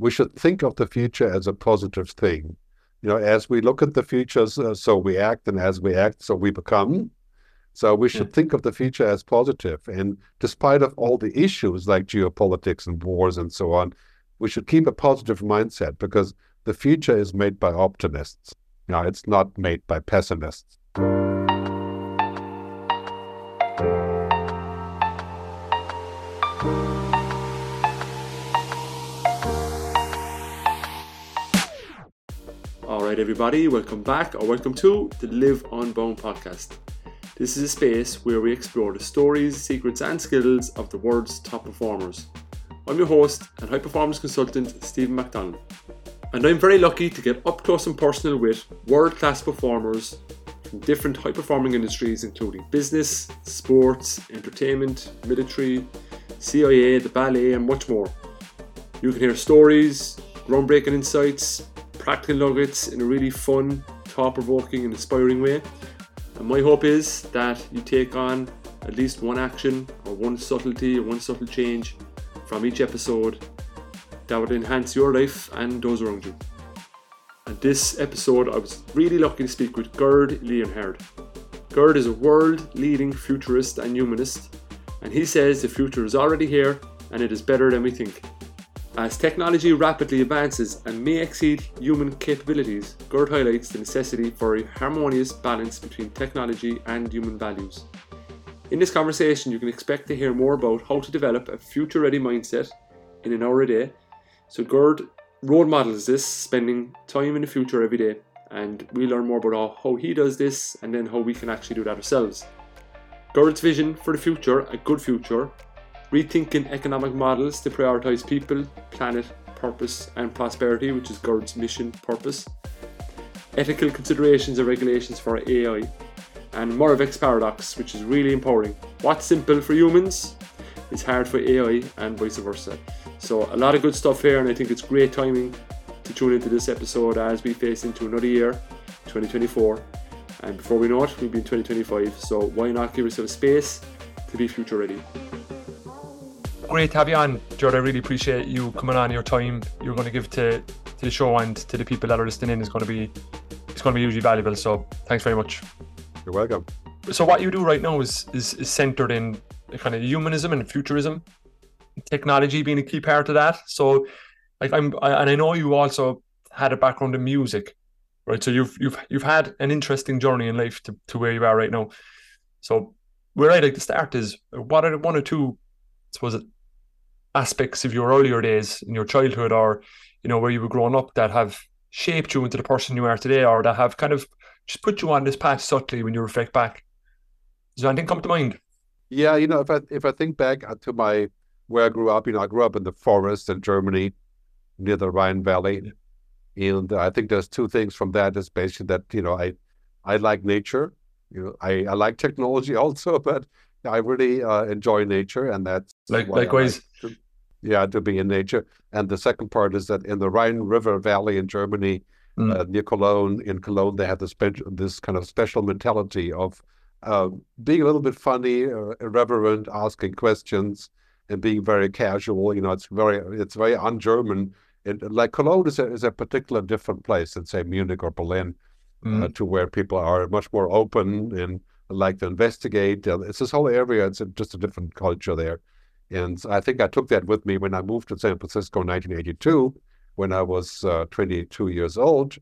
we should think of the future as a positive thing. You know, as we look at the future, so we act, and as we act, so we become. So we hmm. should yeah. think of the future as positive. And despite of all the issues like geopolitics and wars and so on, we should keep a positive mindset because the future is made by optimists. You know, it's not made by pessimists. Right, everybody, welcome back or welcome to the Live Unbound podcast. This is a space where we explore the stories, secrets, and skills of the world's top performers. I'm your host and high performance consultant, Stephen McDonald. And I'm very lucky to get up close and personal with world class performers from different high performing industries, including business, sports, entertainment, military, CIA, the ballet, and much more. You can hear stories, groundbreaking insights, practical nuggets in a really fun, thought provoking, and inspiring way and my hope is that you take on at least one action or one subtlety or one subtle change from each episode that would enhance your life and those around you. And this episode, I was really lucky to speak with Gerd Leonhard. Gerd is a world leading futurist and humanist, and he says the future is already here and it is better than we think. As technology rapidly advances and may exceed human capabilities, Gerd highlights the necessity for a harmonious balance between technology and human values. In this conversation, you can expect to hear more about how to develop a future ready mindset in an hour a day. So, Gerd role models this, spending time in the future every day, and we learn more about how he does this and then how we can actually do that ourselves. Gerd's vision for the future, a good future, rethinking economic models to prioritise people, planet, purpose, and prosperity, which is Gerd's mission purpose, ethical considerations and regulations for AI, and Moravec's paradox, which is really empowering. What's simple for humans is hard for AI, and vice versa. So, a lot of good stuff here, and I think it's great timing to tune into this episode as we face into another year, 2024. And before we know it, we'll be in 2025. So, why not give yourself space to be future ready? Great to have you on, Gerd. I really appreciate you coming on. Your time you're going to give to to the show and to the people that are listening in is going to be it's going to be hugely valuable. So thanks very much. You're welcome. So what you do right now is is, is centered in kind of humanism and futurism, technology being a key part of that. So like I'm I, and I know you also had a background in music, right? So you've you've you've had an interesting journey in life to, to where you are right now. So where I'd like to start is what are one or two, I suppose, aspects of your earlier days in your childhood or you know where you were growing up that have shaped you into the person you are today or that have kind of just put you on this path subtly when you reflect back does anything come to mind yeah you know if i if i think back to my where i grew up you know i grew up in the forest in germany near the rhine valley yeah. and i think there's two things from that is basically that you know i i like nature you know i i like technology also but I really uh, enjoy nature, and that's like likewise. Like to, yeah, to be in nature. And the second part is that in the Rhine River Valley in Germany, mm. uh, near Cologne, in Cologne, they have this this kind of special mentality of uh, being a little bit funny, uh, irreverent, asking questions, and being very casual. You know, it's very it's very un-German. It, like Cologne is a, is a particular different place than say Munich or Berlin, mm. to where people are much more open and like to investigate. Uh, it's this whole area. It's a, just a different culture there. And I think I took that with me when I moved to San Francisco in 1982, when I was uh, 22 years old.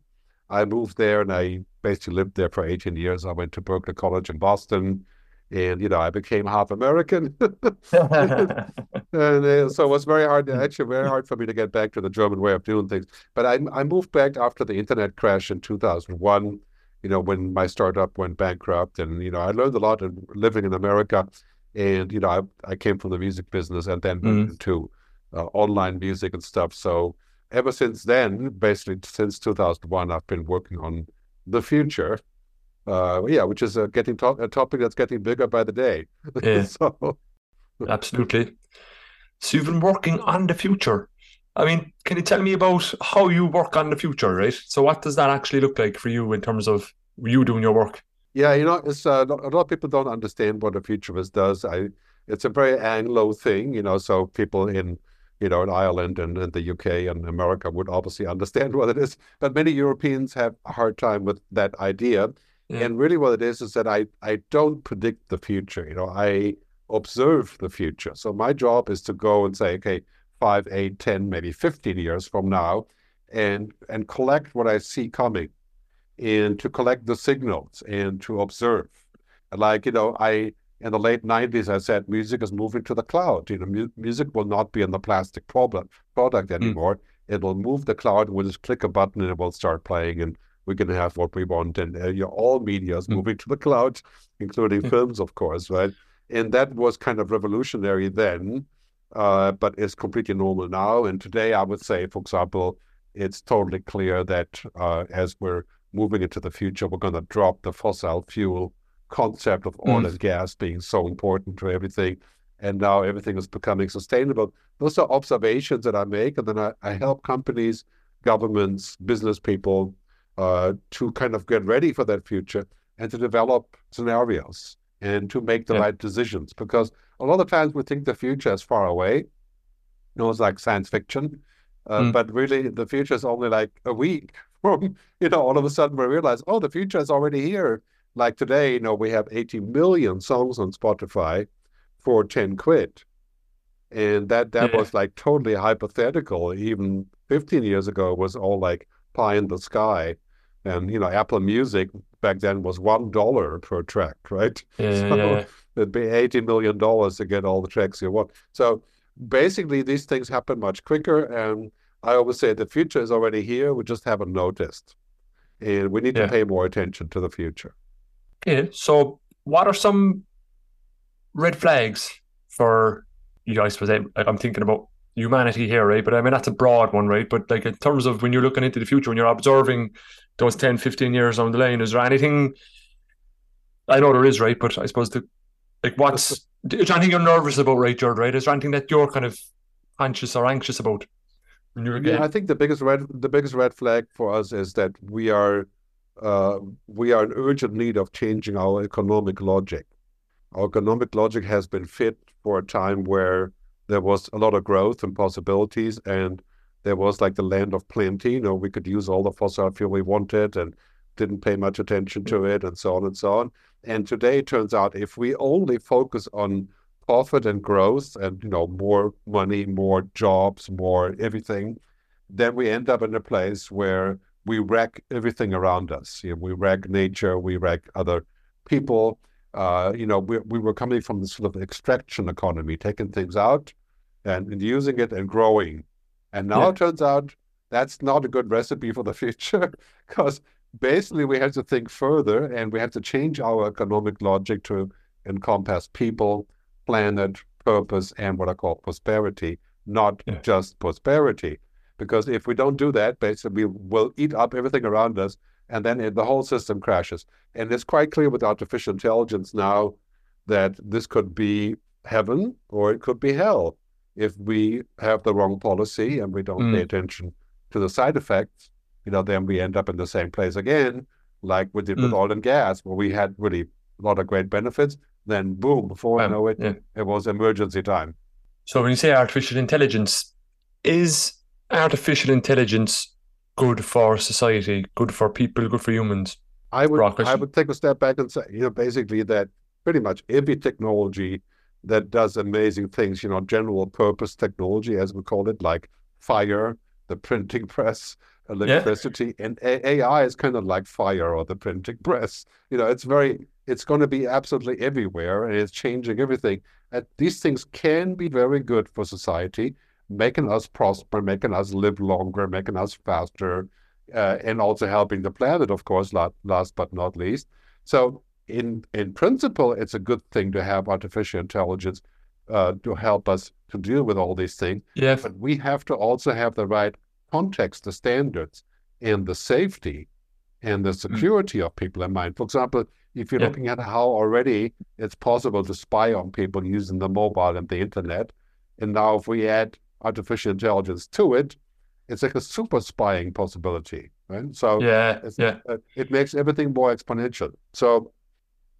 I moved there and I basically lived there for 18 years. I went to Berklee College in Boston, and you know I became half American, and uh, so it was very hard, actually very hard for me to get back to the German way of doing things. But I, I moved back after the internet crash in 2001 you know, when my startup went bankrupt. And, you know, I learned a lot of living in America. And, you know, I, I came from the music business and then mm. into uh, online music and stuff. So ever since then, basically since 2001, I've been working on the future. Uh, yeah, which is uh, getting to- a topic that's getting bigger by the day. Yeah. so. Absolutely. So you've been working on the future. I mean, can you tell me about how you work on the future, right? So, what does that actually look like for you in terms of you doing your work? Yeah, you know, it's uh, a lot of people don't understand what a futurist does. I, it's a very Anglo thing, you know. So people in you know, in Ireland and, and the UK and America would obviously understand what it is. But many Europeans have a hard time with that idea. Yeah. And really what it is is that I, I don't predict the future. You know, I observe the future. So my job is to go and say, okay, five, eight, ten, maybe 15 years from now, and and collect what I see coming and to collect the signals and to observe. Like, you know, I in the late 90s, I said music is moving to the cloud. You know, mu- music will not be in the plastic product, product hmm. anymore. Mm. It will move the cloud. We'll just click a button and it will start playing, and we can have what we want. And uh, you know, all media is mm. moving to the cloud, including mm. films, of course, right? And that was kind of revolutionary then, uh, but it's completely normal now. And today, I would say, for example, it's totally clear that uh, as we're moving into the future, we're going to drop the fossil fuel concept of oil mm. and gas being so important to everything. And now everything is becoming sustainable. Those are observations that I make. And then I, I help companies, governments, business people uh, to kind of get ready for that future and to develop scenarios and to make the yeah. right decisions. Because a lot of times we think the future is far away. You know, it's like science fiction. Uh, mm. But really, the future is only like a week from, you know, all of a sudden we realize, oh, the future is already here. Like today, you know, we have 80 million songs on Spotify for 10 quid. And that that yeah. was like totally hypothetical. Even 15 years ago was all like pie in the sky. And you know, Apple Music back then was one dollar per track, right? Yeah, so yeah. it'd be 80 million dollars to get all the tracks you want. So basically these things happen much quicker and I always say the future is already here, we just haven't noticed. And we need yeah. to pay more attention to the future. Okay, so what are some red flags for you know, I suppose I'm thinking about humanity here, right? But I mean, that's a broad one, right? But like in terms of when you're looking into the future, when you're observing those 10, 15 years down the line, is there anything? I know there is, right? But I suppose the like what's is there anything you're nervous about, right, Gerd? Right? Is there anything that you're kind of anxious or anxious about? Yeah, I think the biggest red the biggest red flag for us is that we are uh, we are in urgent need of changing our economic logic. Our economic logic has been fit for a time where there was a lot of growth and possibilities, and there was like the land of plenty. You know, we could use all the fossil fuel we wanted and didn't pay much attention to it, and so on and so on. And today, it turns out if we only focus on profit and growth, and you know, more money, more jobs, more everything, then we end up in a place where we wreck everything around us. You know, we wreck nature, we wreck other people. Uh, you know, we, we were coming from the sort of extraction economy, taking things out and, and using it and growing. And now yeah. it turns out that's not a good recipe for the future because basically we have to think further and we have to change our economic logic to encompass people, planet, purpose, and what I call prosperity, not yeah. just prosperity. Because if we don't do that, basically we'll eat up everything around us and then it, the whole system crashes. And it's quite clear with artificial intelligence now that this could be heaven or it could be hell if we have the wrong policy and we don't mm. pay attention to the side effects. You know, then we end up in the same place again, like we did mm. with oil and gas, where we had really a lot of great benefits. Then boom, before um, I know it, yeah. it was emergency time. So when you say artificial intelligence, is artificial intelligence good for society, good for people, good for humans? I would I would take a step back and say, you know, basically that pretty much every technology that does amazing things, you know, general purpose technology, as we call it, like fire, the printing press, electricity, yeah. and A- AI is kind of like fire or the printing press. You know, it's very, it's going to be absolutely everywhere, and it's changing everything. And these things can be very good for society making us prosper, making us live longer, making us faster, uh, and also helping the planet, of course, last, last but not least. So, in in principle, it's a good thing to have artificial intelligence uh, to help us to deal with all these things. Yes. But we have to also have the right context, the standards, and the safety and the mm. security mm. of people in mind. For example, if you're yeah. looking at how already it's possible to spy on people using the mobile and the internet, and now if we add artificial intelligence to it, it's like a super spying possibility, right? So yeah, yeah. Uh, it makes everything more exponential. So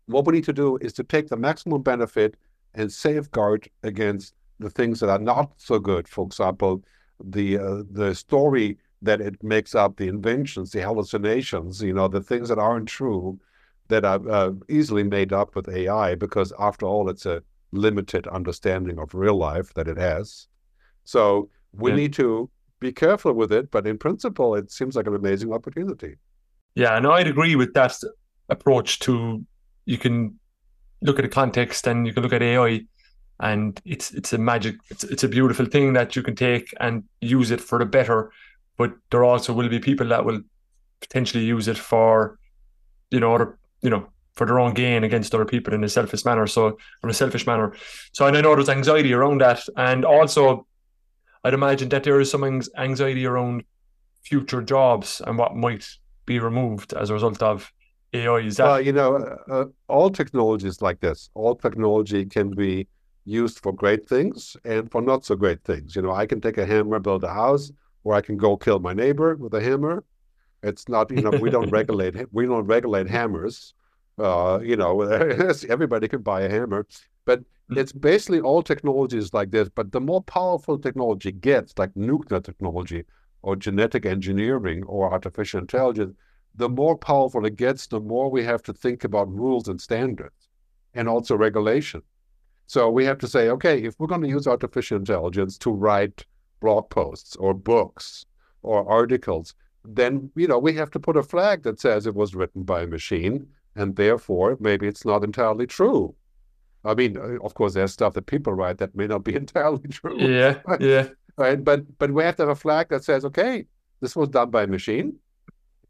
what we need to do is to take the maximum benefit and safeguard against the things that are not so good. For example, the uh, the story that it makes up, the inventions, the hallucinations, you know, the things that aren't true, that are uh, easily made up with AI, because after all, it's a limited understanding of real life that it has. So we yeah. need to be careful with it, but in principle, it seems like an amazing opportunity. Yeah, and I'd agree with that approach to you can look at the context and you can look at AI and it's it's a magic it's it's a beautiful thing that you can take and use it for the better. But there also will be people that will potentially use it for you know other you know for their own gain against other people in a selfish manner. So in a selfish manner. So and I know there's anxiety around that. And also I'd imagine that there is some anxiety around future jobs and what might be removed as a result of AI is that well you know uh, uh, all technologies like this all technology can be used for great things and for not so great things. You know, I can take a hammer, build a house, or I can go kill my neighbor with a hammer. It's not, you know, we don't regulate we don't regulate hammers. Uh, you know, everybody can buy a hammer, but hmm. it's basically all technologies like this. But the more powerful technology gets, like nuclear technology or genetic engineering or artificial intelligence, the more powerful it gets, the more we have to think about rules and standards and also regulation. So we have to say, okay, if we're going to use artificial intelligence to write blog posts or books or articles, then you know we have to put a flag that says it was written by a machine, and therefore maybe it's not entirely true. I mean, uh, of course, there's stuff that people write that may not be entirely true. Yeah, yeah. Right, but but we have to have a flag that says, okay, this was done by a machine,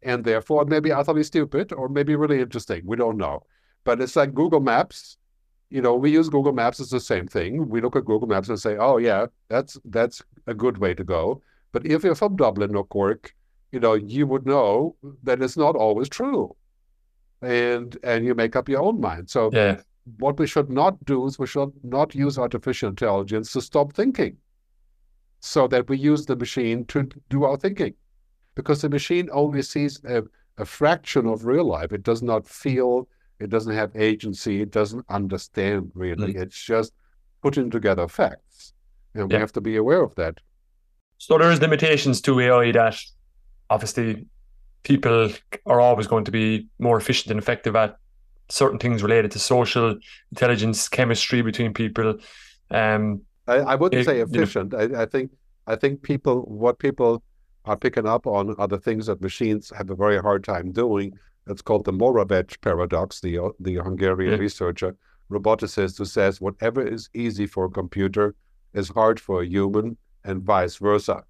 and therefore maybe utterly stupid or maybe really interesting. We don't know. But it's like Google Maps you know, we use Google Maps as the same thing. We look at Google Maps and say, oh yeah, that's that's a good way to go. But if you're from Dublin or Cork, you know, you would know that it's not always true. And and you make up your own mind. So yeah. what we should not do is we should not use artificial intelligence to stop thinking. So that we use the machine to do our thinking. Because the machine only sees a, a fraction of real life. It does not feel it doesn't have agency. It doesn't understand really. Mm. It's just putting together facts. And yeah. we have to be aware of that. So there's limitations to AI that obviously people are always going to be more efficient and effective at certain things related to social intelligence, chemistry between people. Um, I, I wouldn't it, say efficient. You know, I, I think I think people what people are picking up on are the things that machines have a very hard time doing, it's called the Moravec paradox, the, the Hungarian yeah. researcher, roboticist, who says whatever is easy for a computer is hard for a human and vice versa.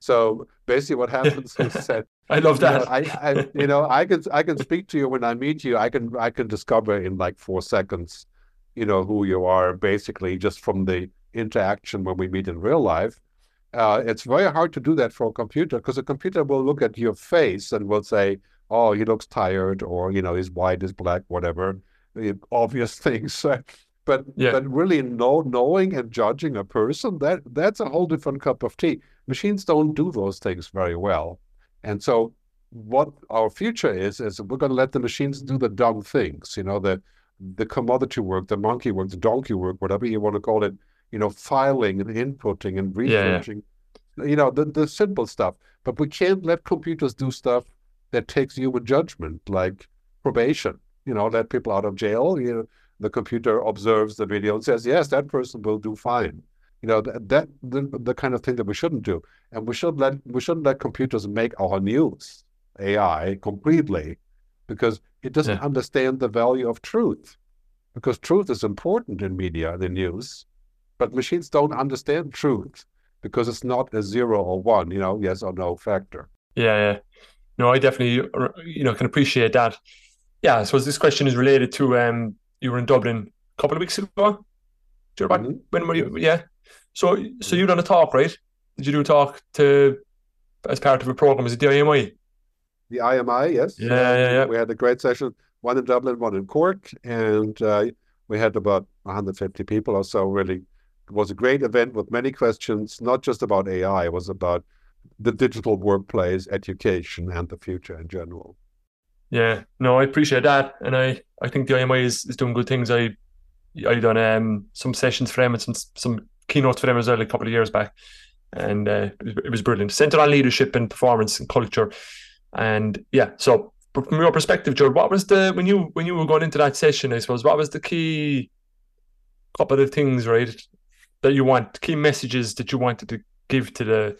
So basically, what happens is that I love that. You know, I, I, you know, I can I can speak to you when I meet you. I can I can discover in like four seconds, you know, who you are basically just from the interaction when we meet in real life. Uh, it's very hard to do that for a computer because a computer will look at your face and will say, oh, he looks tired, or you know, he's white, is black, whatever, obvious things. but yeah. but really, know, knowing and judging a person that that's a whole different cup of tea. Machines don't do those things very well, and so what our future is is we're going to let the machines do the dumb things. You know, the the commodity work, the monkey work, the donkey work, whatever you want to call it. You know, filing and inputting and researching. Yeah. You know, the the simple stuff. But we can't let computers do stuff that takes human judgment, like probation. You know, let people out of jail. You know, the computer observes the video and says, "Yes, that person will do fine." You know, that, that the, the kind of thing that we shouldn't do, and we should let we shouldn't let computers make our news AI completely, because it doesn't yeah. understand the value of truth. Because truth is important in media, the news, but machines don't understand truth because it's not a zero or one, you know, yes or no factor. Yeah, yeah no, I definitely you know can appreciate that. Yeah, I suppose this question is related to um you were in Dublin a couple of weeks ago. Do you mm-hmm. when were you? Yeah. So so you done a talk, right? Did you do a talk to as part of a program? Is it the IMI? The IMI, yes. Yeah, yeah, yeah. We had a great session, one in Dublin, one in Cork, and uh, we had about 150 people or so. Really, it was a great event with many questions, not just about AI. It was about the digital workplace, education, and the future in general. Yeah, no, I appreciate that, and I, I think the IMI is, is doing good things. I I done um some sessions for them and some some keynotes for them as well a couple of years back, and uh, it, was, brilliant. Centered on leadership and performance and culture, and yeah. So from your perspective, Gerd, what was the when you when you were going into that session? I suppose what was the key couple of things, right, that you want key messages that you wanted to give to the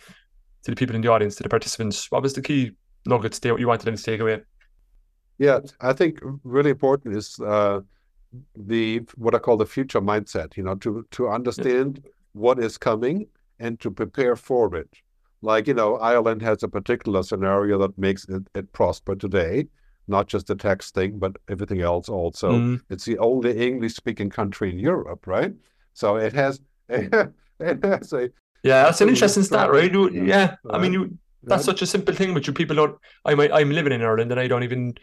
to the people in the audience, to the participants? What was the key nuggets that you wanted them to take away? Yeah, I think really important is uh, the what I call the future mindset. You know, to to understand yeah. what is coming and to prepare for it. Like you know, Ireland has a particular scenario that makes it, it prosper today. Not just the tax thing, but everything else also. Mm. It's the only English-speaking country in Europe, right? So it has it has a yeah, that's an interesting stat, right? You, yeah, I mean, you, that's such a simple thing, but you people don't. I'm I'm living in Ireland, and I don't even.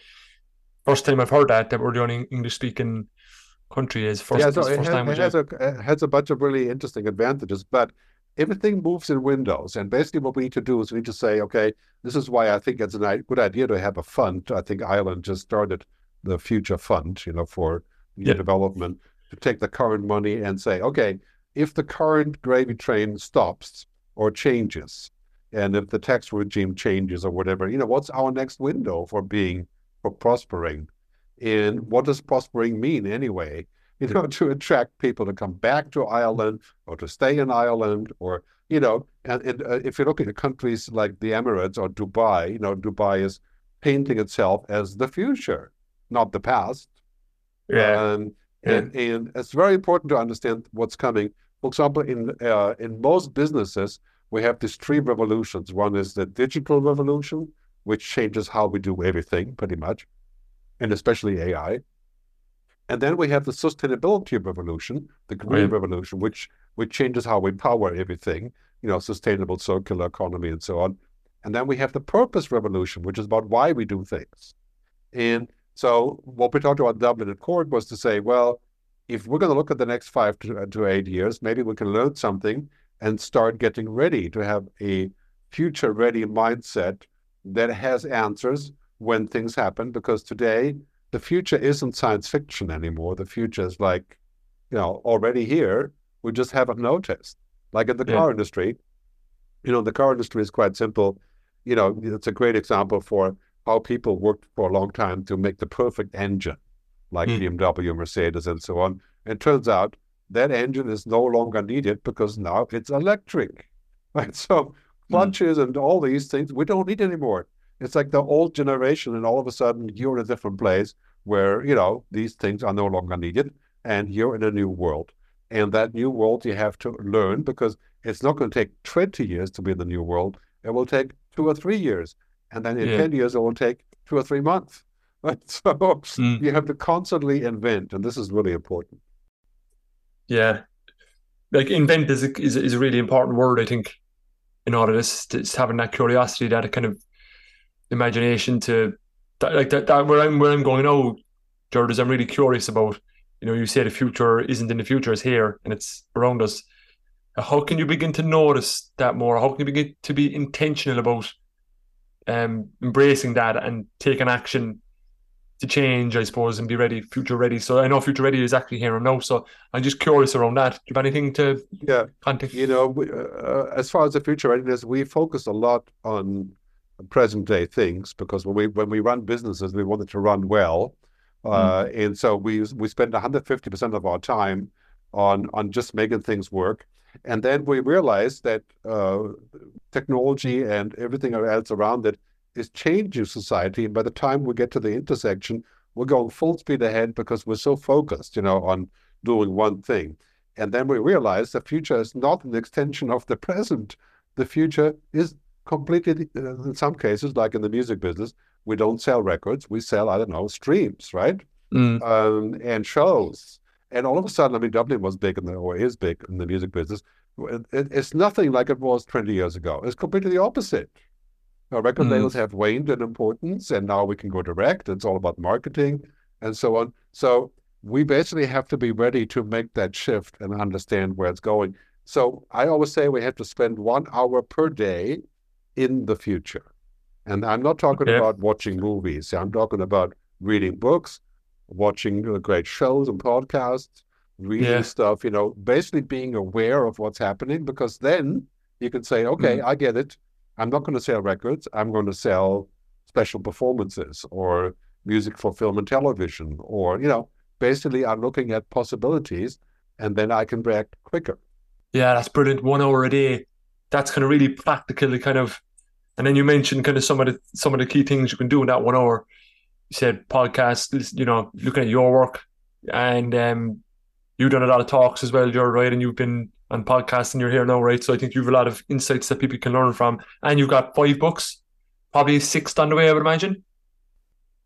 First time I've heard that that we're the only English speaking country is first, yeah, so first it, time. It has, a, it has a bunch of really interesting advantages, but everything moves in windows. And basically, what we need to do is we need to say, okay, this is why I think it's a good idea to have a fund. I think Ireland just started the future fund, you know, for yeah. development to take the current money and say, okay, if the current gravy train stops or changes, and if the tax regime changes or whatever, you know, what's our next window for being for prospering? And what does prospering mean anyway? You know, to attract people to come back to Ireland or to stay in Ireland or, you know, and, and uh, if you look at countries like the Emirates or Dubai, you know, Dubai is painting itself as the future, not the past. Yeah. Um, and, and it's very important to understand what's coming. For example, in uh, in most businesses, we have these three revolutions. One is the digital revolution, which changes how we do everything pretty much, and especially AI. And then we have the sustainability revolution, the green right. revolution, which which changes how we power everything, you know, sustainable circular economy and so on. And then we have the purpose revolution, which is about why we do things. And so what we talked about in Dublin and Cork was to say, well, if we're going to look at the next five to, to eight years, maybe we can learn something and start getting ready to have a future ready mindset that has answers when things happen. Because today, the future isn't science fiction anymore. The future is like, you know, already here. We just haven't noticed. Like in the yeah. car industry, you know, the car industry is quite simple. You know, it's a great example for how people worked for a long time to make the perfect engine like mm. BMW, Mercedes, and so on. It turns out that engine is no longer needed because now it's electric. Right? So clutches mm. and all these things we don't need anymore. It's like the old generation, and all of a sudden you're in a different place where you know these things are no longer needed, and you're in a new world. And that new world you have to learn because it's not going to take 20 years to be in the new world. It will take two or three years. And then in yeah. 10 years, it will take two or three months. Right? So mm. you have to constantly invent, and this is really important. Yeah, like invent is a, is, is a really important word. I think in all of this, it's having that curiosity, that kind of imagination to that, like that, that where I'm where I'm going. Oh, Gerd, I'm really curious about. You know, you say the future isn't in the future; it's here and it's around us. How can you begin to notice that more? How can you begin to be intentional about um, embracing that and taking action to change, I suppose, and be ready, future ready. So I know future ready is actually here and now. So I'm just curious around that. Do you have anything to yeah contact? You know, we, uh, as far as the future readiness, we focus a lot on present day things because when we when we run businesses, we want it to run well, uh, mm. and so we we spend 150 percent of our time on on just making things work. And then we realize that uh, technology and everything else around it is changing society. And by the time we get to the intersection, we're going full speed ahead because we're so focused, you know, on doing one thing. And then we realize the future is not an extension of the present. The future is completely, uh, in some cases, like in the music business, we don't sell records. We sell, I don't know, streams, right? Mm. Um, and shows. And all of a sudden, I mean, Dublin was big in the, or is big in the music business. It, it's nothing like it was 20 years ago. It's completely the opposite. Now, record mm. labels have waned in importance, and now we can go direct. It's all about marketing and so on. So we basically have to be ready to make that shift and understand where it's going. So I always say we have to spend one hour per day in the future. And I'm not talking okay. about watching movies. I'm talking about reading books, watching great shows and podcasts, reading Yeah. stuff, you know, basically being aware of what's happening because then you can say, okay, Mm. I get it. I'm not going to sell records. I'm going to sell special performances or music for film and television or, you know, basically I'm looking at possibilities and then I can react quicker. Yeah, that's brilliant. One hour a day. That's kind of really practical, kind of. And then you mentioned kind of some of the some of the key things you can do in that one hour. Said podcasts, you know, looking at your work, and um, you've done a lot of talks as well. You're right, and you've been on podcasts, and you're here now, right? So I think you've a lot of insights that people can learn from. And you've got five books, probably six on the way, I would imagine.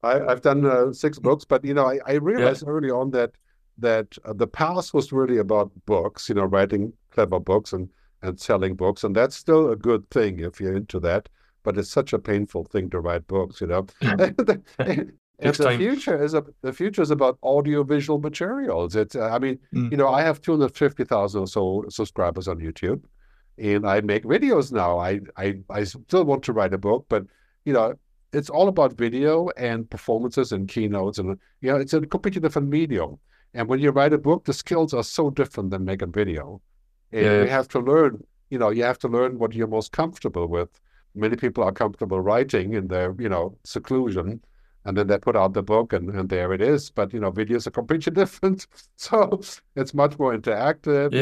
I, I've done uh, six books, but you know, I, I realized early on that that uh, the past was really about books, you know, writing clever books and and selling books, and that's still a good thing if you're into that. But it's such a painful thing to write books, you know. and the time. future is a, the future is about audiovisual materials. It's uh, I mean, Mm. you know, I have two hundred fifty thousand or so subscribers on YouTube, and I make videos now. I I I still want to write a book, but you know, it's all about video and performances and keynotes, and you know, it's a completely different medium. And when you write a book, the skills are so different than making video. And Yeah. you have to learn, you know, you have to learn what you're most comfortable with. Many people are comfortable writing in their, you know, seclusion, and then they put out the book and, and there it is. But, you know, videos are completely different. So it's much more interactive.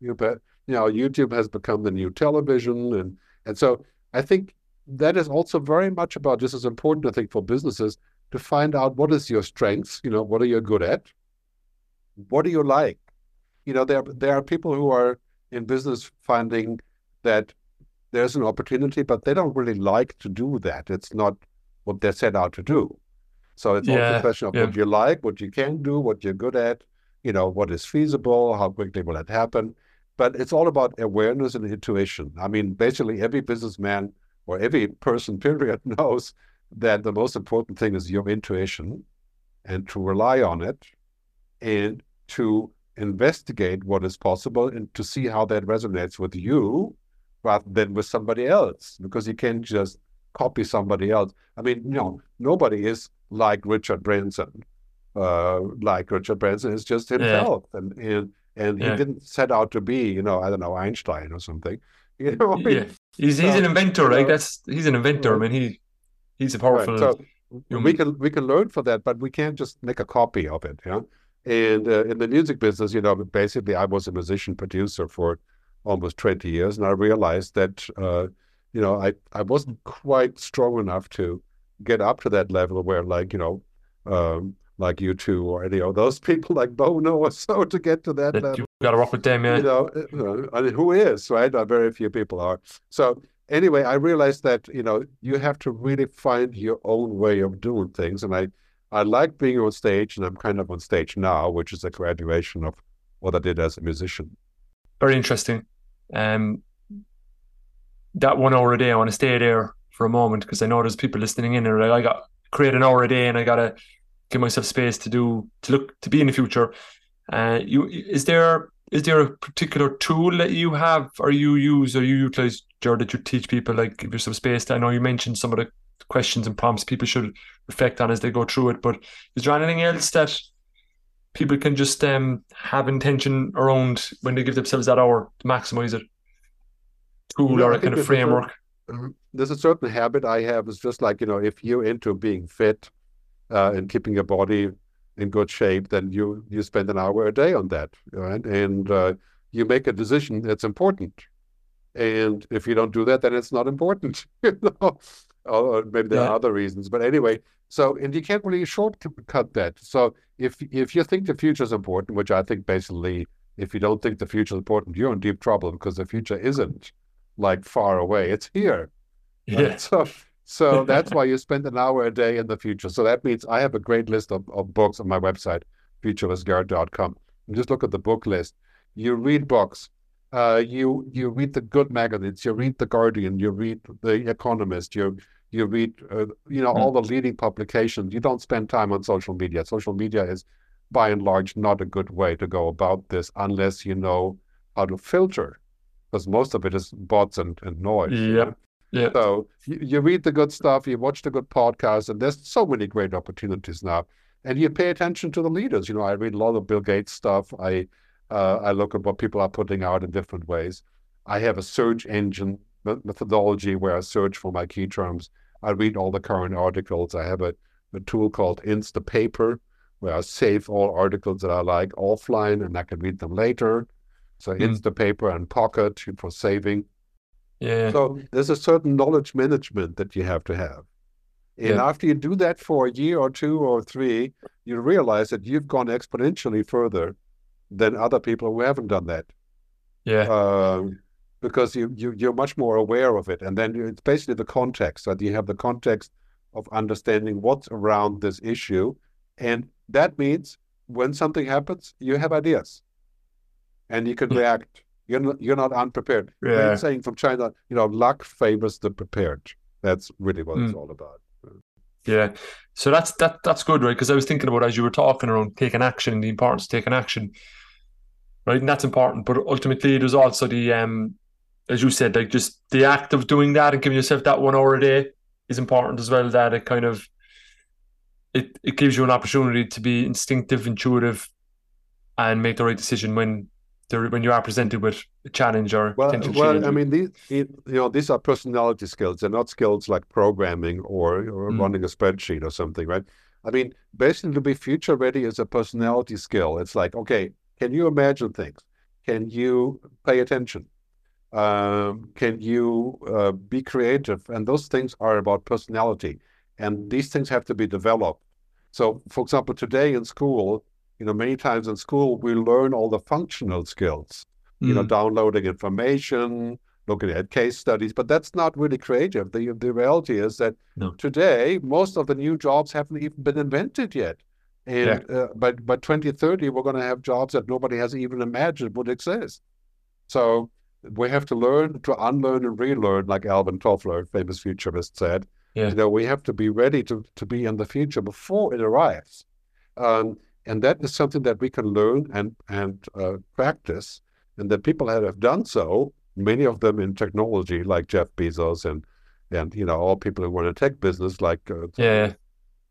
you know, YouTube, you know, YouTube has become the new television. And, and so I think that is also very much about just as important, I think, for businesses to find out what is your strengths, you know, what are you good at? What do you like? You know, there there are people who are in business finding that there's an opportunity, but they don't really like to do that. It's not what they're set out to do. So it's also a question of yeah. what you like, what you can do, what you're good at, you know, what is feasible, how quickly will it happen. But it's all about awareness and intuition. I mean, basically every businessman or every person, period, knows that the most important thing is your intuition and to rely on it and to investigate what is possible and to see how that resonates with you rather than with somebody else because you can't just copy somebody else. I mean, you know, nobody is like Richard Branson. Uh, like Richard Branson is just himself, and and and he didn't set out to be, you know, I don't know, Einstein or something. You know, I mean, Yeah, he's he's so, an inventor, you right? know, That's he's an inventor. I mean, he he's a Right. powerful. So human. we can we can learn from that, but we can't just make a copy of it. Yeah. And uh, in the music business, you know, basically, I was a musician producer for almost twenty years, and I realized that uh, you know I I wasn't quite strong enough to get up to that level where, like, you know, um, like U2 or any of those people like Bono or so to get to that that level you've got to work with them, yeah. you know, uh, uh, I mean, who is, right? Very few people are. So anyway, I realized that, you know, you have to really find your own way of doing things. And I, I like being on stage, and I'm kind of on stage now, which is a graduation of what I did as a musician. Very interesting. Um, that one hour a day, I want to stay there for a moment because I know there's people listening in and like, I got create an hour a day, and I gotta give myself space to do to look to be in the future. Uh, you is there is there a particular tool that you have or you use or you utilize, Gerd, that you teach people like give yourself space? I know you mentioned some of the questions and prompts people should reflect on as they go through it, but is there anything else that people can just um have intention around when they give themselves that hour to maximize it? Tool Yeah, or a kind of a framework. There's a certain habit I have. It's just like, you know, if you're into being fit uh, and keeping your body in good shape, then you you spend an hour a day on that, right? And uh, you make a decision that's important. And if you don't do that, then it's not important, you know. Or, or maybe there Yeah. are other reasons, but anyway. So, and you can't really shortcut that. So, if if you think the future is important, which I think basically, if you don't think the future is important, you're in deep trouble because the future isn't like far away; it's here. right? Yeah. So, so that's why you spend an hour a day in the future. So that means I have a great list of, of books on my website, futuristgerd.com. And just look at the book list. You read books. Uh, you you read the good magazines. You read the Guardian. You read the Economist. You you read uh, you know Hmm. all the leading publications. You don't spend time on social media. Social media is by and large not a good way to go about this unless you know how to filter, because most of it is bots and, and noise. Yep. know? Yeah. So you, you read the good stuff, you watch the good podcasts, and there's so many great opportunities now. and you pay attention to the leaders. You know, I read a lot of Bill Gates stuff. I uh, I look at what people are putting out in different ways. I have a search engine methodology where I search for my key terms. I read all the current articles. I have a, a tool called Instapaper where I save all articles that I like offline and I can read them later. So mm. Instapaper and Pocket for saving. Yeah. So there's a certain knowledge management that you have to have. And yeah. after you do that for a year or two or three, you realize that you've gone exponentially further than other people who haven't done that. Yeah. Um, because you, you you're much more aware of it, and then it's basically the context that you have the context of understanding what's around this issue, and that means when something happens, you have ideas, and you can hmm. react. You're not, you're not unprepared. Yeah. saying from China, you know, luck favors the prepared. That's really what mm. it's all about. Yeah. So that's that that's good, right? Because I was thinking about as you were talking around taking action, and the importance of taking action, right? And that's important. But ultimately, there's also the um, as you said, like just the act of doing that and giving yourself that one hour a day is important as well. That it kind of it it gives you an opportunity to be instinctive, intuitive, and make the right decision when when you are presented with a challenge or well, well, I mean, these you know these are personality skills. They're not skills like programming or, or mm. running a spreadsheet or something, right? I mean, basically, to be future ready is a personality skill. It's like, okay, can you imagine things? Can you pay attention? Um, can you uh, be creative? And those things are about personality, and these things have to be developed. So, for example, today in school, you know, many times in school, we learn all the functional skills, mm. you know, mm. downloading information, looking at case studies, but that's not really creative. The, the reality is that no. today, most of the new jobs haven't even been invented yet. And yeah. uh, by, by 2030, we're going to have jobs that nobody has even imagined would exist. So we have to learn to unlearn and relearn, like Alvin Toffler, famous futurist, said. Yeah. You know, we have to be ready to, to be in the future before it arrives. Um, and that is something that we can learn and and uh, practice, and that people that have done so, many of them in technology, like Jeff Bezos and and you know all people who run a tech business, like uh, yeah,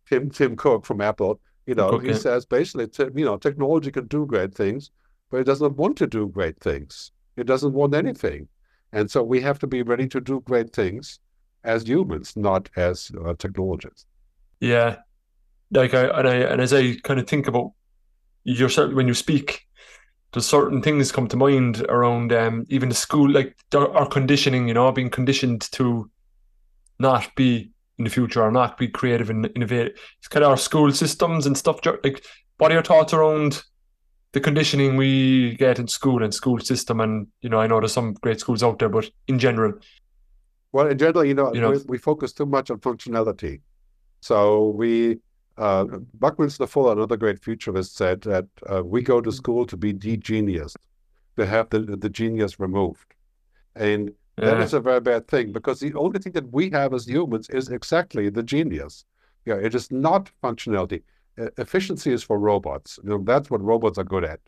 Tim Tim Cook from Apple. You know, Cook, he yeah. says basically, you know, technology can do great things, but it doesn't want to do great things. It doesn't want anything, and so we have to be ready to do great things as humans, not as uh, technologists. Yeah, like I and I and as I kind of think about yourself when you speak, there's certain things come to mind around um, even the school, like our conditioning, you know, being conditioned to not be in the future or not be creative and innovative. It's kind of our school systems and stuff. Like, what are your thoughts around the conditioning we get in school and school system? And you know, I know there's some great schools out there, but in general, well, in general, you know, you know we, we focus too much on functionality. So we uh, Buckminster Fuller, another great futurist, said that uh, we go to school to be de-genius, to have the, the genius removed. And yeah. that is a very bad thing because the only thing that we have as humans is exactly the genius. Yeah, it is not functionality. Efficiency is for robots. You know, that's what robots are good at.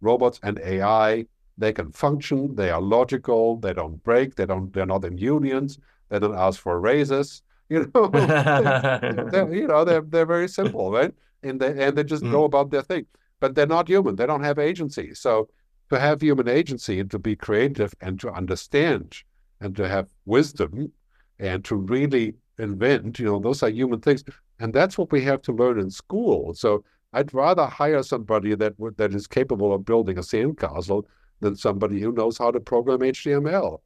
Robots and AI, they can function, they are logical, they don't break, they don't, they're not in unions, they don't ask for raises. You know, they're, you know, they're they're very simple, right? And they and they just mm. go about their thing. But they're not human. They don't have agency. So to have human agency and to be creative and to understand and to have wisdom and to really invent, you know, those are human things. And that's what we have to learn in school. So I'd rather hire somebody that that is capable of building a sandcastle than somebody who knows how to program HTML.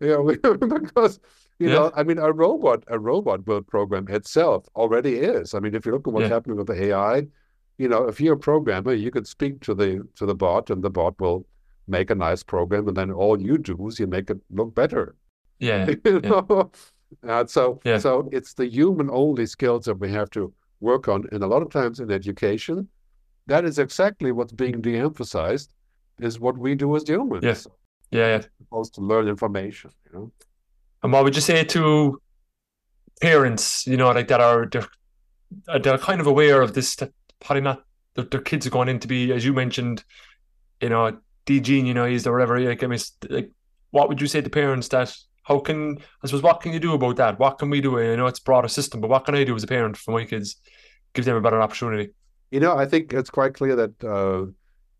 You know, because you yeah. know, I mean, a robot, a robot build program itself already is. I mean, if you look at what's yeah. happening with the AI, you know, if you're a programmer, you could speak to the to the bot, and the bot will make a nice program, and then all you do is you make it look better. Yeah. you know? Uh, so, yeah. so it's the human only skills that we have to work on, and a lot of times in education, that is exactly what's being de-emphasized, is what we do as humans. Yes. Yeah. yeah. Supposed to learn information. You know. And what would you say to parents, you know, like that are they're, they're kind of aware of this, that probably not their, their kids are going in to be, as you mentioned, you know, degenionized or whatever. Like, I mean, like, what would you say to parents that how can I suppose what can you do about that? What can we do? I know it's broader system, but what can I do as a parent for my kids gives them a better opportunity. You know, I think it's quite clear that uh,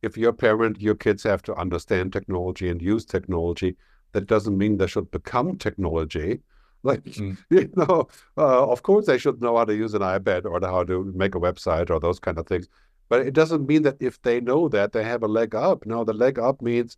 if you're a parent, your kids have to understand technology and use technology. That doesn't mean they should become technology. Like, mm. you know, uh, of course they should know how to use an iPad or how to make a website or those kind of things. But it doesn't mean that if they know that, they have a leg up. No, the leg up means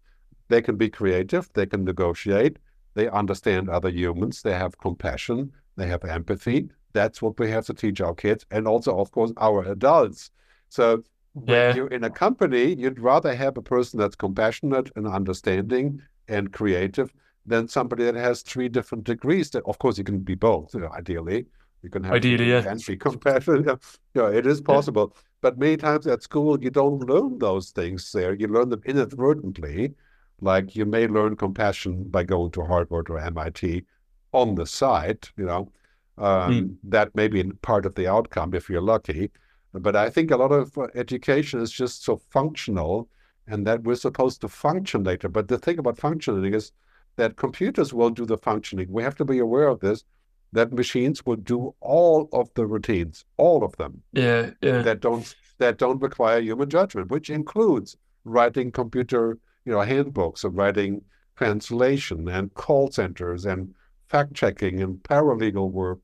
they can be creative, they can negotiate, they understand other humans, they have compassion, they have empathy. That's what we have to teach our kids and also, of course, our adults. So yeah. when you're in a company, you'd rather have a person that's compassionate and understanding and creative than somebody that has three different degrees. That, of course, you can be both, you know, ideally. You can have ideally, yeah. and be compassionate. yeah, it is possible. Yeah. But many times at school, you don't learn those things there. You learn them inadvertently. Like you may learn compassion by going to Harvard or MIT on the side, you know. Um, mm. That may be part of the outcome if you're lucky. But I think a lot of uh, education is just so functional and that we're supposed to function later. But the thing about functioning is that computers will do the functioning. We have to be aware of this that machines will do all of the routines, all of them. Yeah, yeah. That don't that don't require human judgment, which includes writing computer, you know, handbooks and writing translation and call centers and fact checking and paralegal work.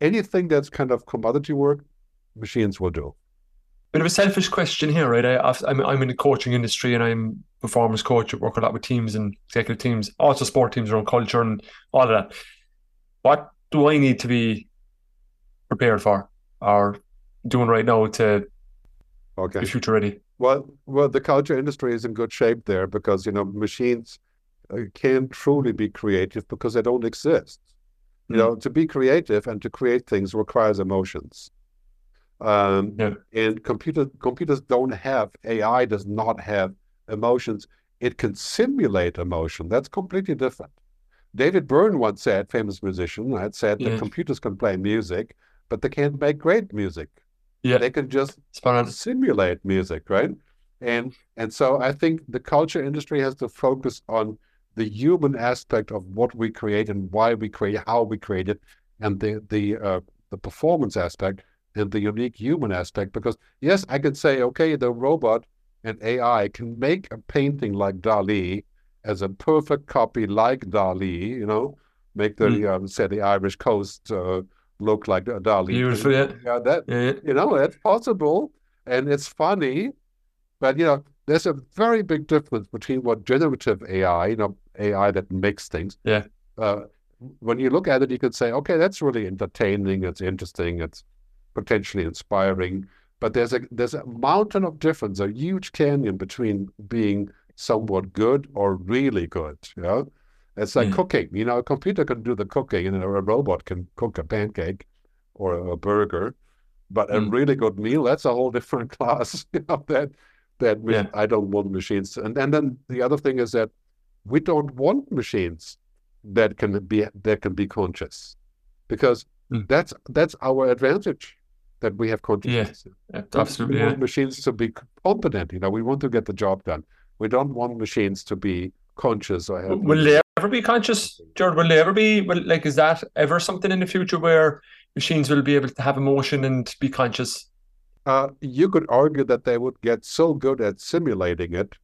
Anything that's kind of commodity work, machines will do. Bit of a selfish question here, right? I, I'm I'm in the coaching industry and I'm performance coach. I work a lot with teams and executive teams, also sport teams around culture and all of that. What do I need to be prepared for or doing right now to okay. be future ready? Well, well, the culture industry is in good shape there because you know machines uh, can't truly be creative because they don't exist. You mm. know, to be creative and to create things requires emotions. Um, yeah. And computer computers don't have AI does not have emotions. It can simulate emotion. That's completely different. David Byrne once said, famous musician, had said yeah. that computers can play music, but they can't make great music. Yeah. They can just simulate music, right? And and so I think the culture industry has to focus on the human aspect of what we create and why we create, how we create it, and the the uh, the performance aspect and the unique human aspect. Because yes, I could say, okay, the robot and AI can make a painting like Dali as a perfect copy like Dali, you know, make the mm. um, say the Irish coast uh, look like a Dali. Beautiful, yeah. yeah that yeah. you know that's possible and it's funny, but you know there's a very big difference between what generative AI, you know, AI that makes things. Yeah. Uh, when you look at it, you can say, okay, that's really entertaining. It's interesting. It's potentially inspiring. But there's a there's a mountain of difference, a huge canyon between being somewhat good or really good. You know, it's like mm. cooking. You know, a computer can do the cooking, and a robot can cook a pancake or a burger. But mm. a really good meal, that's a whole different class. You know that that yeah. I don't want machines. And and then the other thing is that we don't want machines that can be that can be conscious, because mm. that's that's our advantage that we have consciousness. Yeah, absolutely. We want machines to be competent. You know, we want to get the job done. We don't want machines to be conscious or have. They ever be conscious, Gerd? Will they ever be? Will, like, is that ever something in the future where machines will be able to have emotion and be conscious? Uh, you could argue that they would get so good at simulating it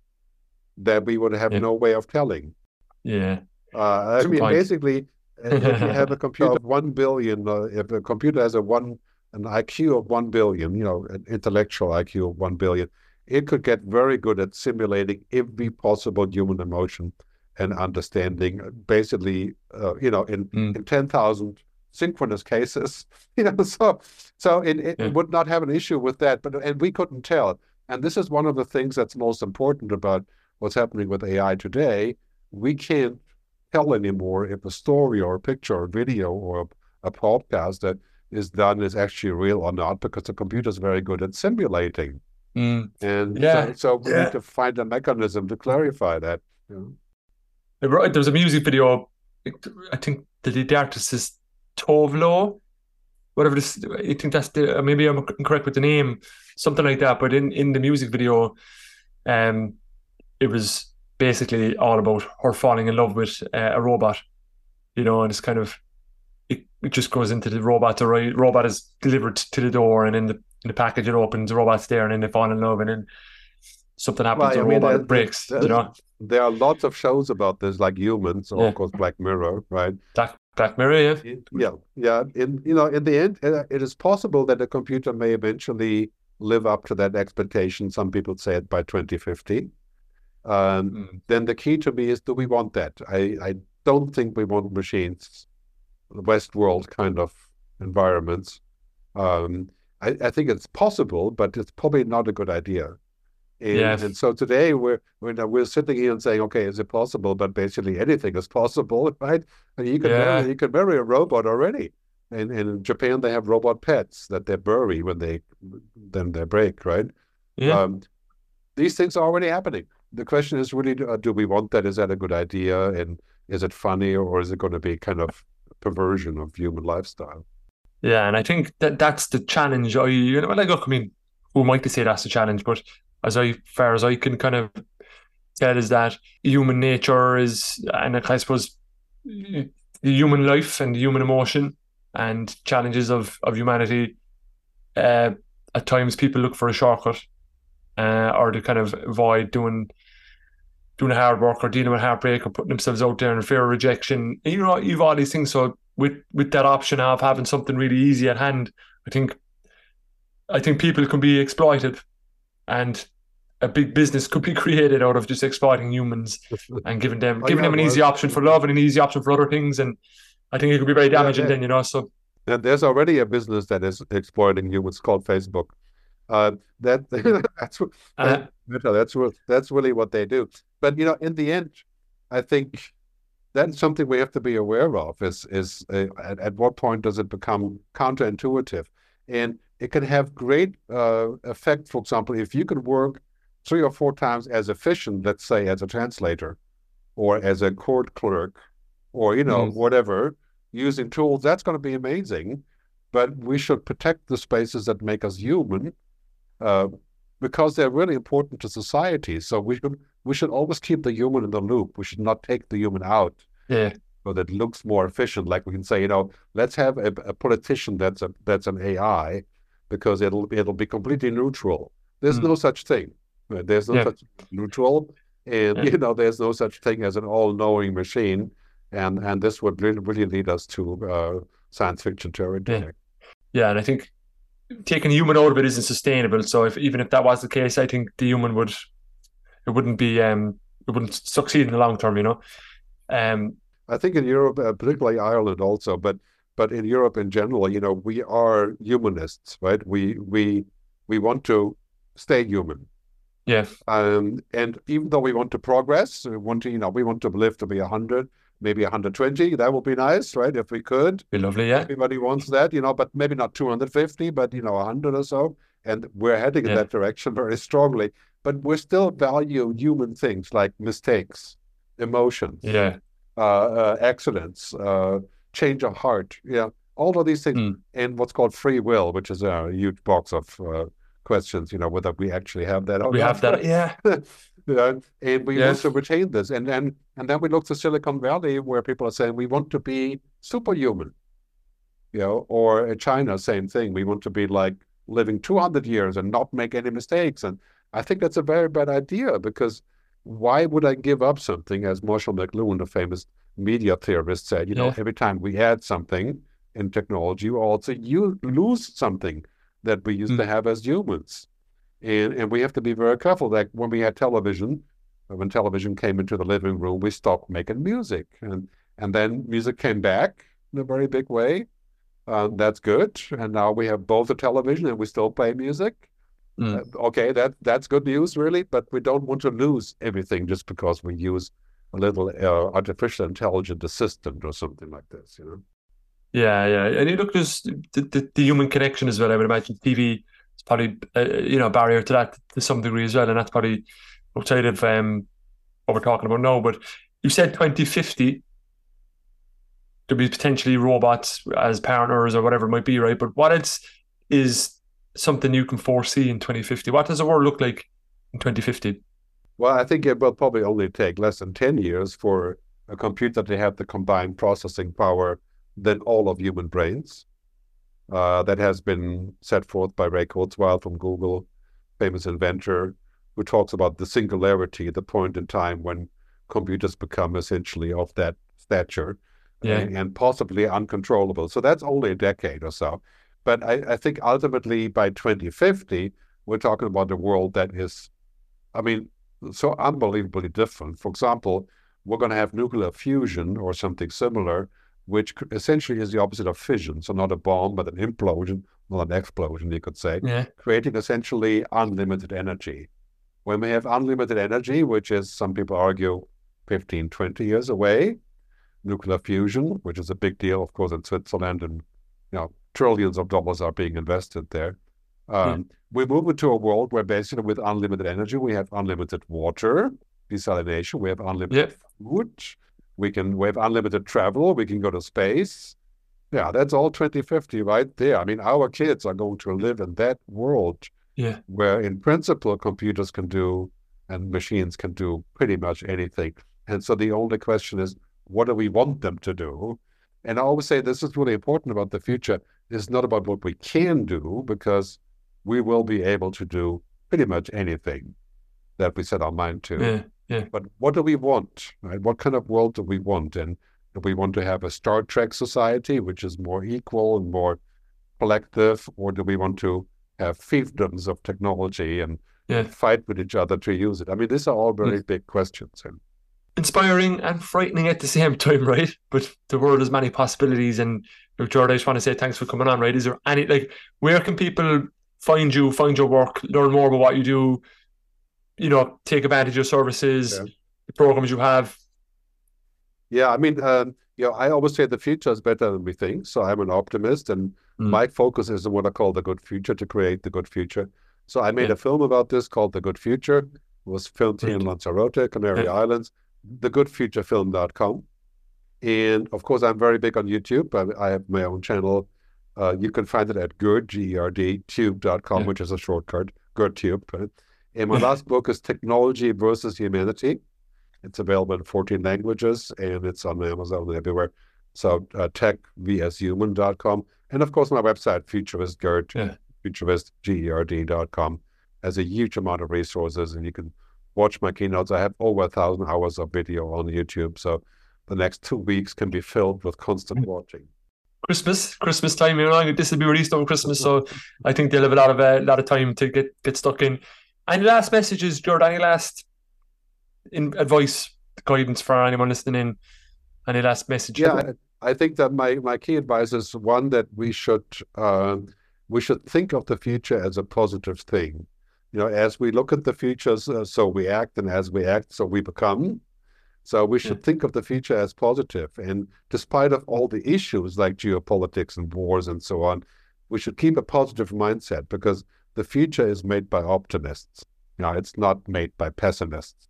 that we would have yeah. no way of telling. Yeah. Uh, I mean, point. basically, if you have a computer of one billion, uh, if a computer has a one an IQ of one billion, you know, an intellectual IQ of one billion, it could get very good at simulating every possible human emotion and understanding basically uh, you know in, mm. in 10,000 synchronous cases you know so so it, it yeah. would not have an issue with that but and we couldn't tell and this is one of the things that's most important about what's happening with AI today we can't tell anymore if a story or a picture or video or a, a podcast that is done is actually real or not because the computer is very good at simulating Mm. And yeah. so, so we yeah. need to find a mechanism to clarify that. You know? There's a music video. I think the, the artist is Tove Lo, whatever this. I think that's the. Maybe I'm incorrect with the name, something like that. But in in the music video, um, it was basically all about her falling in love with uh, a robot, you know, and it's kind of it it just goes into the robot. The robot is delivered to the door, and in the in the package it opens, the robot's there, and then they fall in love, and then something happens, well, the mean, robot breaks. you know, there are lots of shows about this, like Humans, or yeah. of course Black Mirror, right? Black, Black Mirror, yeah, yeah, yeah. In you know, in the end, uh, it is possible that a computer may eventually live up to that expectation. Some people say it by 2050. Um, mm. Then the key to me is: Do we want that? I, I don't think we want machines, the Westworld kind of environments. Um, I, I, think it's possible, but it's probably not a good idea. And, yes. and so today we're we're, we're sitting here and saying, okay, is it possible? But basically anything is possible, right? And you can yeah. marry, you can marry a robot already. And, and in Japan they have robot pets that they bury when they then they break, right? Yeah. Um, these things are already happening. The question is really, uh, do we want that? Is that a good idea? And is it funny or is it going to be kind of perversion of human lifestyle? Yeah, and I think that that's the challenge. I you know, like, look, I mean, who might say that's the challenge? But as I far as I can kind of tell is that human nature is and I suppose the human life and human emotion and challenges of, of humanity uh, at times people look for a shortcut uh, or to kind of avoid doing doing hard work or dealing with heartbreak or putting themselves out there in fear of rejection. You know, you've all these things. So with with that option of having something really easy at hand, I think I think people can be exploited and a big business could be created out of just exploiting humans and giving them oh, giving yeah, them an easy option for love and an easy option for other things. And I think it could be very damaging yeah, yeah. then you know so. And there's already a business that is exploiting humans called Facebook. Uh, that that's what uh, that's what that's really what they do. But you know in the end I think that's something we have to be aware of is is uh, at, at what point does it become counterintuitive? And it can have great uh, effect. For example, if you can work three or four times as efficient, let's say, as a translator or as a court clerk or, you know, mm. whatever, using tools, that's going to be amazing. But we should protect the spaces that make us human uh, because they're really important to society. So we should we should always keep the human in the loop. We should not take the human out. Yeah. So that looks more efficient. Like we can say, you know, let's have a, a politician that's a that's an AI because it'll it'll be completely neutral. There's mm. no such thing. There's no yeah. such neutral, and yeah. you know, there's no such thing as an all-knowing machine, and and this would really, really lead us to uh, science fiction territory. Yeah. yeah, and I think taking a human out of it isn't sustainable. So if even if that was the case, I think the human would it wouldn't be um it wouldn't succeed in the long term. You know, um, I think in Europe, uh, particularly Ireland, also, but but in Europe in general, you know, we are humanists, right? We we we want to stay human. Yeah. Um, and even though we want to progress, we want to, you know, we want to live to be 100, maybe 120. That would be nice, right? If we could. Be lovely, yeah. Everybody wants that, you know, but maybe not 250, but, you know, 100 or so. And we're heading yeah. in that direction very strongly. But we still value human things like mistakes, emotions, yeah, uh, uh, accidents, uh, change of heart, yeah, all of these things, mm. and what's called free will, which is a huge box of uh, questions, you know, whether we actually have that. we have that, yeah. And we yes. want to retain this. And then and then we look to Silicon Valley where people are saying we want to be superhuman. You know, or China, same thing. We want to be like living 200 years and not make any mistakes. And I think that's a very bad idea because why would I give up something, as Marshall McLuhan, the famous media theorist, said, you know, every time we add something in technology, we also you lose something that we used mm. to hmm. have as humans. And, and we have to be very careful that when we had television, when television came into the living room, we stopped making music. And, and then music came back in a very big way. Uh, that's good. And now we have both a television and we still play music. Mm. Uh, okay, that that's good news, really. But we don't want to lose everything just because we use a little uh, artificial intelligent assistant or something like this. You know. Yeah, yeah, and you look, there's the, the, the, human connection as well. I would imagine TV is probably uh, you know a barrier to that to some degree as well, and that's probably outside of um, what we're talking about now. But you said 2050 there'll be potentially robots as partners or whatever it might be, right? But what else is something you can foresee in 2050? What does the world look like in 2050? Well, I think it will probably only take less than 10 years for a computer to have the combined processing power than all of human brains. Uh, that has been set forth by Ray Kurzweil from Google, famous inventor, who talks about the singularity, the point in time when computers become essentially of that stature Yeah. and, and possibly uncontrollable. So that's only a decade or so. But I, I think ultimately by 2050, we're talking about a world that is, I mean, so unbelievably different. For example, we're going to have nuclear fusion or something similar, which essentially is the opposite of fission. So not a bomb, but an implosion, not an explosion, you could say Yeah. creating essentially unlimited energy. When we have unlimited energy, which is some people argue 15, 20 years away, nuclear fusion, which is a big deal, of course, in Switzerland, and you know trillions of dollars are being invested there. Um, We move into a world where basically with unlimited energy, we have unlimited water, desalination, we have unlimited food, we can we have unlimited travel, we can go to space. Yeah, that's all 2050 right there. I mean, our kids are going to live in that world Yeah. where in principle computers can do and machines can do pretty much anything. And so the only question is, what do we want them to do? And I always say this is really important about the future. It's not about what we can do because we will be able to do pretty much anything that we set our mind to. Yeah. But what do we want? Right? What kind of world do we want? And do we want to have a Star Trek society, which is more equal and more collective, or do we want to have fiefdoms of technology and Yeah. fight with each other to use it? I mean, these are all very mm. big questions. And Inspiring and frightening at the same time, right? But the world has many possibilities. And Gerd, I just want to say thanks for coming on, right? Is there any like where can people find you, find your work, learn more about what you do, you know, take advantage of your services, Yeah. the programs you have? yeah, I mean, um, you know, I always say the future is better than we think. So I'm an optimist, and Mm. my focus is on what I call the good future to create the good future. So I made Yeah. a film about this called The Good Future. It was filmed here in Lanzarote, Canary Yeah. Islands, thegoodfuturefilm.com. And of course, I'm very big on YouTube. I, I have my own channel. Uh, you can find it at Gerd, G-E-R-D, tube.com, Yeah. which is a shortcut, GerdTube. right? And my last book is Technology versus Humanity. It's available in 14 languages and it's on Amazon and everywhere. So uh, techvshuman.com. And of course, my website, futuristgerd, Yeah. futuristgerd.com, has a huge amount of resources and you can watch my keynotes. I have over a thousand hours of video on YouTube. So the next two weeks can be filled with constant watching. Christmas, Christmas time, you know, this will be released over Christmas, so I think they'll have a lot of a lot of time to get get stuck in. Any last messages, Gerd? Any last in advice, guidance for anyone listening in? Any last message? Yeah, I, think that my, my key advice is one that we should um, we should think of the future as a positive thing. You know, as we look at the future, so we act, and as we act, so we become. So we hmm. should think of the future as positive, and despite of all the issues like geopolitics and wars and so on, we should keep a positive mindset because the future is made by optimists. Know, it's not made by pessimists.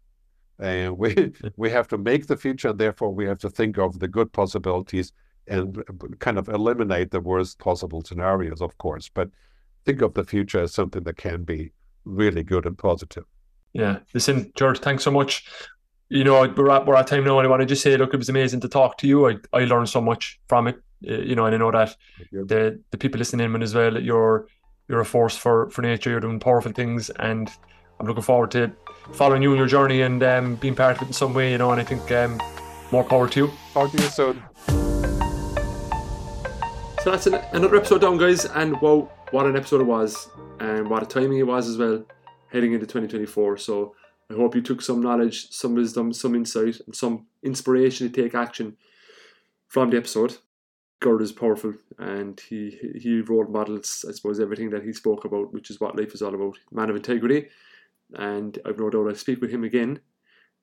And we we have to make the future, and therefore we have to think of the good possibilities and kind of eliminate the worst possible scenarios, of course. But think of the future as something that can be really good and positive. Yeah. Listen, Gerd, thanks so much. You know, we're at, we're at time now, and I want to just say, look, it was amazing to talk to you. I, I learned so much from it. Uh, you know, and I know that the the people listening in as well, that you're you're a force for for nature. You're doing powerful things, and I'm looking forward to following you in your journey and um, being part of it in some way. You know, and I think um, more power to you. Talk to you soon. So that's an, another episode done, guys. And wow, what an episode it was, and what a timing it was as well, heading into 2024. So I hope you took some knowledge, some wisdom, some insight, and some inspiration to take action from the episode. Gerd is powerful, and he he role models, I suppose, everything that he spoke about, which is what life is all about. Man of integrity, and I've no doubt I'll speak with him again.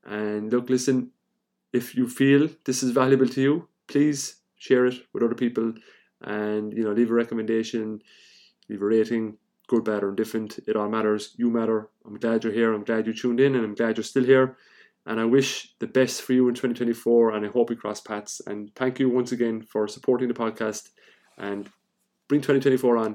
And look, listen, if you feel this is valuable to you, please share it with other people and you know leave a recommendation leave a rating good bad or indifferent. It all matters. You matter. I'm glad you're here. I'm glad you tuned in and i'm glad you're still here. And i wish the best for you in 2024 and i hope we cross paths. And thank you once again for supporting the podcast and bring 2024 on